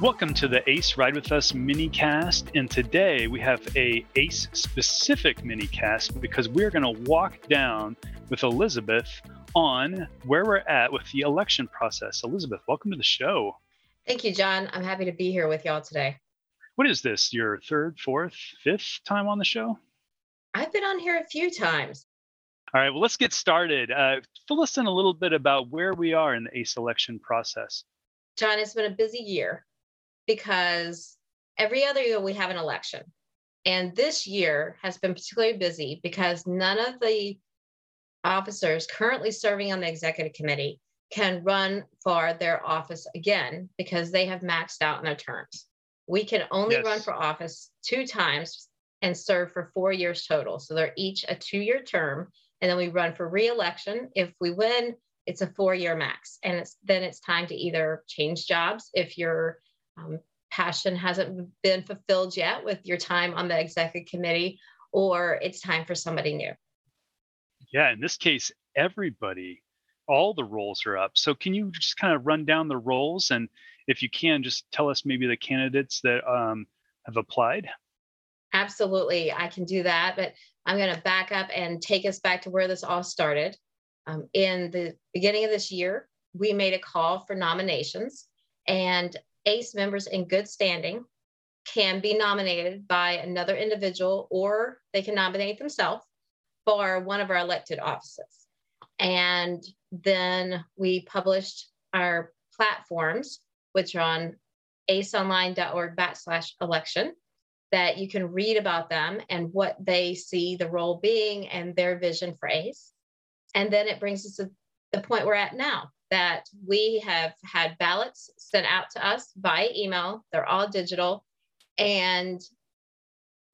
Welcome to the ACE Ride With Us mini cast. And today we have a ACE specific mini cast because we're going to walk down with Elizabeth on where we're at with the election process. Elizabeth, welcome to the show. Thank you, John. I'm happy to be here with y'all today. What is this? Your third, fourth, fifth time on the show? I've been on here a few times. All right, well, let's get started. Uh, fill us in a little bit about where we are in the ACE election process. John, it's been a busy year because every other year we have an election. And this year has been particularly busy because none of the officers currently serving on the executive committee can run for their office again because they have maxed out in their terms. We can only yes. run for office two times and serve for four years total. So they're each a two year term. And then we run for reelection. If we win, it's a four year max. And it's then it's time to either change jobs if you're um, passion hasn't been fulfilled yet with your time on the executive committee, or it's time for somebody new. Yeah, in this case, everybody, all the roles are up. So, can you just kind of run down the roles? And if you can, just tell us maybe the candidates that um, have applied? Absolutely, I can do that. But I'm going to back up and take us back to where this all started. Um, in the beginning of this year, we made a call for nominations, and ACE members in good standing can be nominated by another individual or they can nominate themselves for one of our elected offices. And then we published our platforms, which are on aceonline.org backslash election, that you can read about them and what they see the role being and their vision for ACE. And then it brings us to the point we're at now that we have had ballots sent out to us by email. They're all digital. And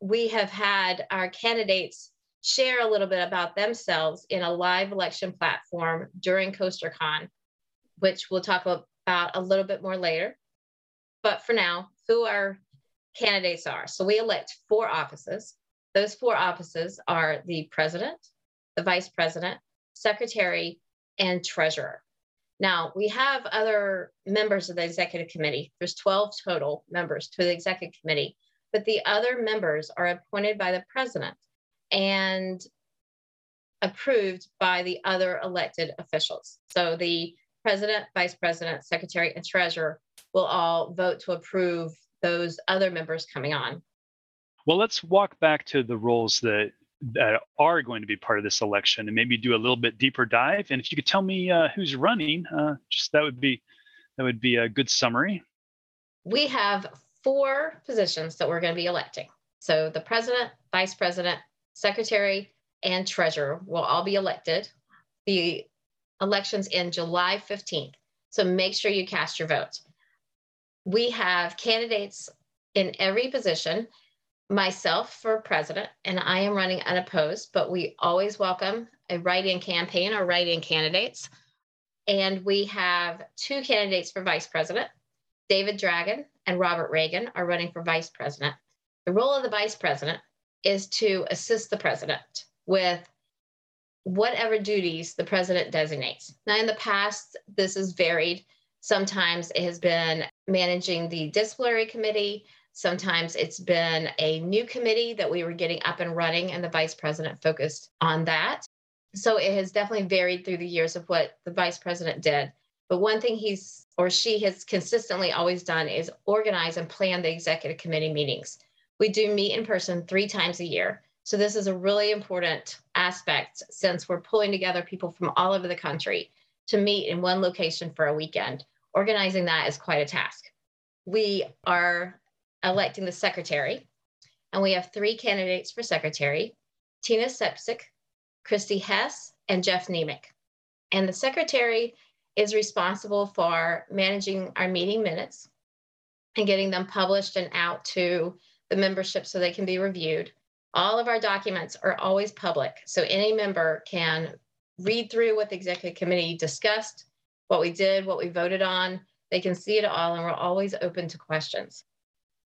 we have had our candidates share a little bit about themselves in a live election platform during CoasterCon, which we'll talk about a little bit more later. But for now, who our candidates are. So we elect four offices. Those four offices are the president, the vice president, secretary, and treasurer. Now, we have other members of the executive committee. There's 12 total members to the executive committee, but the other members are appointed by the president and approved by the other elected officials. So the president, vice president, secretary, and treasurer will all vote to approve those other members coming on. Well, let's walk back to the roles that that are going to be part of this election and maybe do a little bit deeper dive. And if you could tell me uh, who's running, uh, just that would be that would be a good summary. We have four positions that we're going to be electing. So the president, vice president, secretary, and treasurer will all be elected. The elections in July 15th. So make sure you cast your vote. We have candidates in every position myself for president, and I am running unopposed, but we always welcome a write in campaign or write in candidates. And we have two candidates for vice president. David Dragon and Robert Reagan are running for vice president. The role of the vice president is to assist the president with whatever duties the president designates. Now, in the past, this has varied. Sometimes it has been managing the disciplinary committee, Sometimes it's been a new committee that we were getting up and running, and the vice president focused on that. So it has definitely varied through the years of what the vice president did. But one thing he's or she has consistently always done is organize and plan the executive committee meetings. We do meet in person three times a year. So this is a really important aspect since we're pulling together people from all over the country to meet in one location for a weekend. Organizing that is quite a task. We are electing the secretary. And we have three candidates for secretary Tina Sepsic, Christy Hess, and Jeff Nemec. And the secretary is responsible for managing our meeting minutes and getting them published and out to the membership so they can be reviewed. All of our documents are always public, so any member can read through what the executive committee discussed, what we did, what we voted on. They can see it all, and we're always open to questions.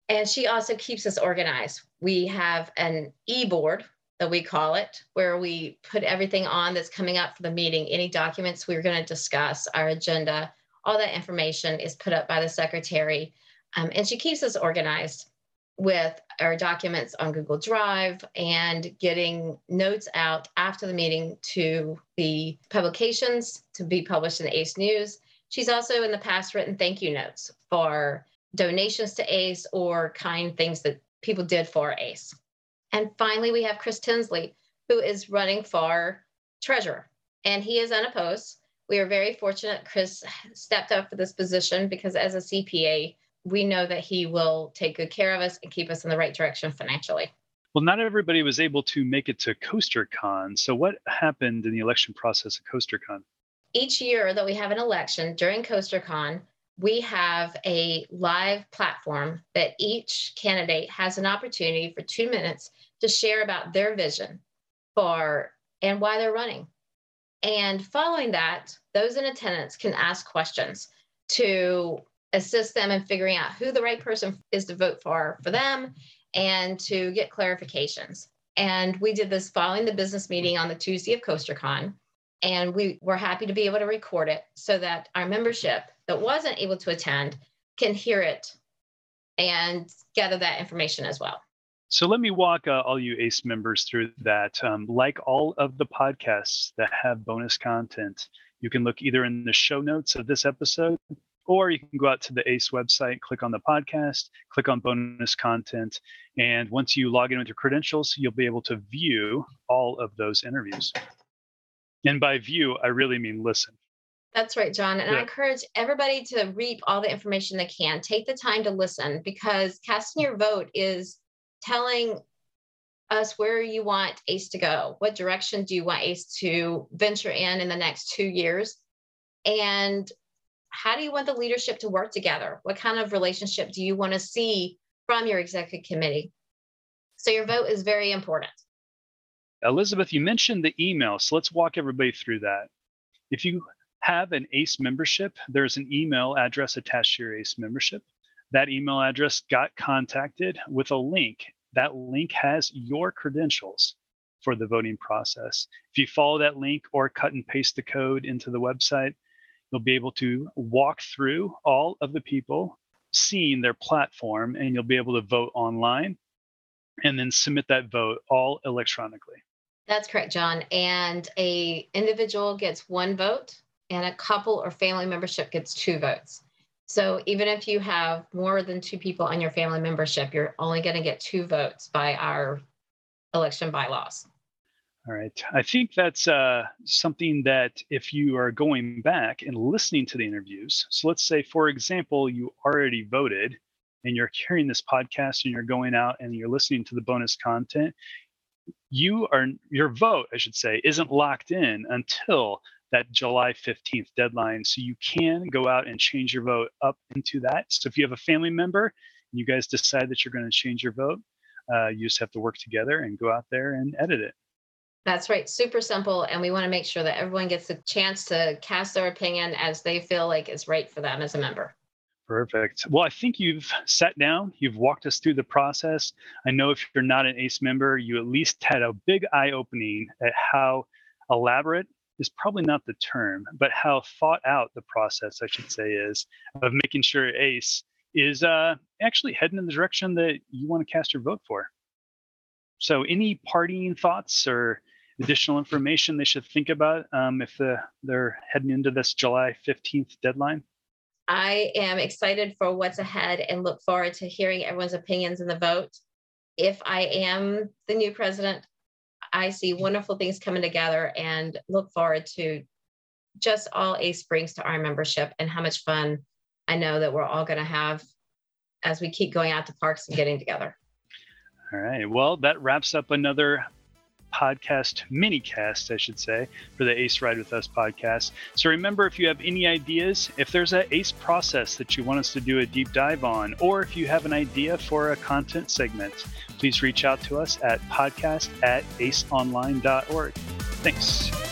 And she also keeps us organized. We have an e board that we call it, where we put everything on that's coming up for the meeting, any documents we are going to discuss, our agenda, all that information is put up by the secretary. Um, and she keeps us organized with our documents on Google Drive and getting notes out after the meeting to the publications to be published in the ACE News. She's also in the past written thank you notes for donations to ACE or kind things that people did for ACE. And finally, we have Chris Tinsley, who is running for treasurer, and he is unopposed. We are very fortunate Chris stepped up for this position because as a CPA, we know that he will take good care of us and keep us in the right direction financially. Well, not everybody was able to make it to CoasterCon. So, what happened in the election process at CoasterCon? Each year that we have an election during CoasterCon, we have a live platform that each candidate has an opportunity for two minutes to share about their vision for and why they're running. And following that, those in attendance can ask questions to assist them in figuring out who the right person is to vote for for them and to get clarifications. And we did this following the business meeting on the Tuesday of CoasterCon. And we were happy to be able to record it so that our membership that wasn't able to attend can hear it and gather that information as well. So let me walk uh, all you ACE members through that. Um, like all of the podcasts that have bonus content, you can look either in the show notes of this episode or you can go out to the ACE website, click on the podcast, click on bonus content. And once you log in with your credentials, you'll be able to view all of those interviews. And by view, I really mean listen. That's right, John. And yeah. I encourage everybody to reap all the information they can. Take the time to listen because casting your vote is telling us where you want ACE to go. What direction do you want ACE to venture in in the next two years? And how do you want the leadership to work together? What kind of relationship do you want to see from your executive committee? So your vote is very important. Elizabeth, you mentioned the email, so let's walk everybody through that. If you have an ACE membership, there's an email address attached to your ACE membership. That email address got contacted with a link. That link has your credentials for the voting process. If you follow that link or cut and paste the code into the website, You'll be able to walk through all of the people seeing their platform and you'll be able to vote online and then submit that vote all electronically. That's correct, John. And a individual gets one vote and a couple or family membership gets two votes. So even if you have more than two people on your family membership, you're only going to get two votes by our election bylaws. All right. I think that's uh, something that if you are going back and listening to the interviews, so let's say, for example, you already voted and you're hearing this podcast and you're going out and you're listening to the bonus content, you are your vote, I should say, isn't locked in until that July 15th deadline. So you can go out and change your vote up into that. So if you have a family member and you guys decide that you're going to change your vote, uh, you just have to work together and go out there and edit it. That's right. Super simple. And we want to make sure that everyone gets a chance to cast their opinion as they feel like is right for them as a member. Perfect. Well, I think you've sat down, you've walked us through the process. I know if you're not an ACE member, you at least had a big eye opening at how elaborate is probably not the term, but how thought out the process, I should say, is of making sure ACE is uh, actually heading in the direction that you want to cast your vote for. So, any parting thoughts or additional information they should think about um, if the, they're heading into this July 15th deadline? I am excited for what's ahead and look forward to hearing everyone's opinions in the vote. If I am the new president, I see wonderful things coming together and look forward to just all ACE brings to our membership and how much fun I know that we're all going to have as we keep going out to parks and getting together. All right. Well, that wraps up another podcast, mini cast, I should say, for the Ace Ride with Us podcast. So remember, if you have any ideas, if there's an Ace process that you want us to do a deep dive on, or if you have an idea for a content segment, please reach out to us at podcast at aceonline.org. Thanks.